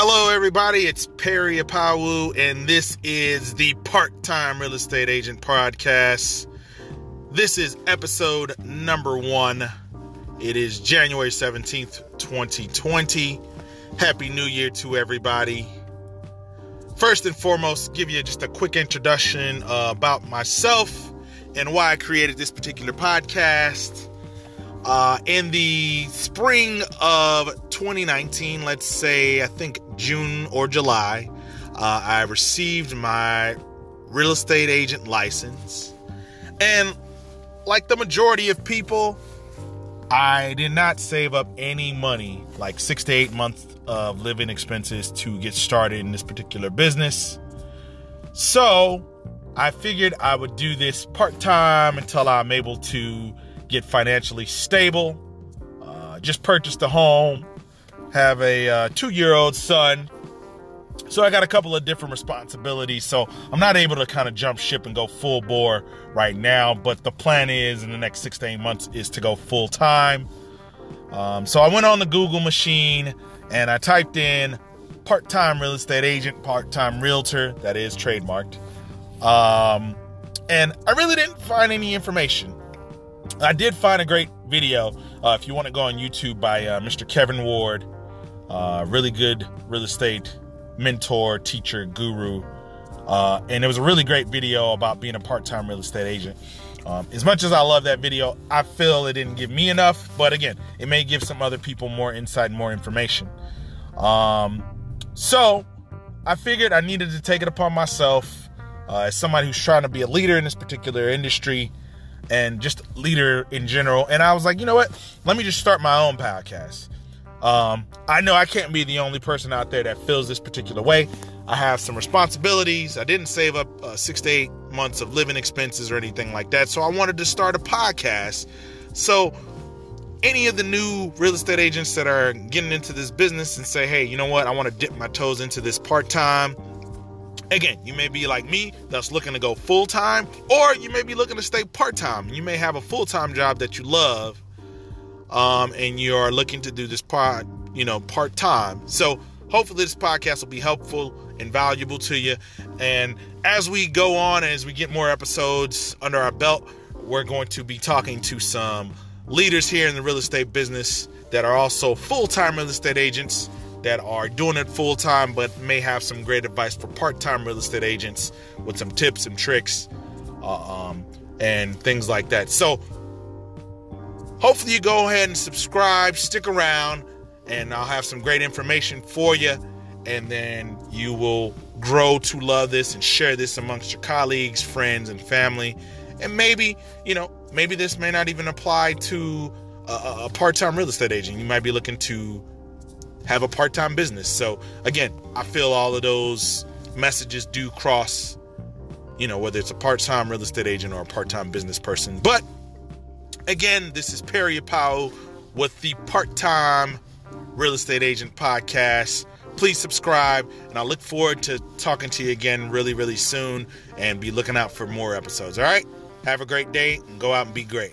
Hello, everybody. It's Perry Apawu, and this is the Part Time Real Estate Agent Podcast. This is episode number one. It is January 17th, 2020. Happy New Year to everybody. First and foremost, give you just a quick introduction uh, about myself and why I created this particular podcast. Uh, in the spring of 2019, let's say, I think June or July, uh, I received my real estate agent license. And like the majority of people, I did not save up any money, like six to eight months of living expenses to get started in this particular business. So I figured I would do this part time until I'm able to get financially stable, uh, just purchased a home, have a uh, two year old son. So I got a couple of different responsibilities. So I'm not able to kind of jump ship and go full bore right now. But the plan is in the next six to eight months is to go full time. Um, so I went on the Google machine and I typed in part time real estate agent, part time realtor, that is trademarked. Um, and I really didn't find any information. I did find a great video. Uh, if you want to go on YouTube by uh, Mr. Kevin Ward, uh, really good real estate mentor, teacher, guru. Uh, and it was a really great video about being a part time real estate agent. Um, as much as I love that video, I feel it didn't give me enough. But again, it may give some other people more insight, more information. Um, so I figured I needed to take it upon myself uh, as somebody who's trying to be a leader in this particular industry and just leader in general. And I was like, you know what? Let me just start my own podcast. Um, I know I can't be the only person out there that feels this particular way. I have some responsibilities. I didn't save up uh, six to eight months of living expenses or anything like that. So I wanted to start a podcast. So any of the new real estate agents that are getting into this business and say, hey, you know what? I want to dip my toes into this part time Again, you may be like me that's looking to go full time, or you may be looking to stay part time. You may have a full time job that you love, um, and you are looking to do this part, you know, part time. So hopefully this podcast will be helpful and valuable to you. And as we go on, as we get more episodes under our belt, we're going to be talking to some leaders here in the real estate business that are also full time real estate agents that are doing it full time but may have some great advice for part time real estate agents with some tips and tricks uh, um, and things like that. So, hopefully, you go ahead and subscribe, stick around, and I'll have some great information for you. And then you will grow to love this and share this amongst your colleagues, friends, and family. And maybe, you know, maybe this may not even apply to a, a part time real estate agent. You might be looking to have a part time business. So, again, I feel all of those messages do cross, you know, whether it's a part time real estate agent or a part time business person. But again, this is Perry Powell with the Part Time Real Estate Agent Podcast. Please subscribe, and I look forward to talking to you again really, really soon and be looking out for more episodes. All right? Have a great day and go out and be great.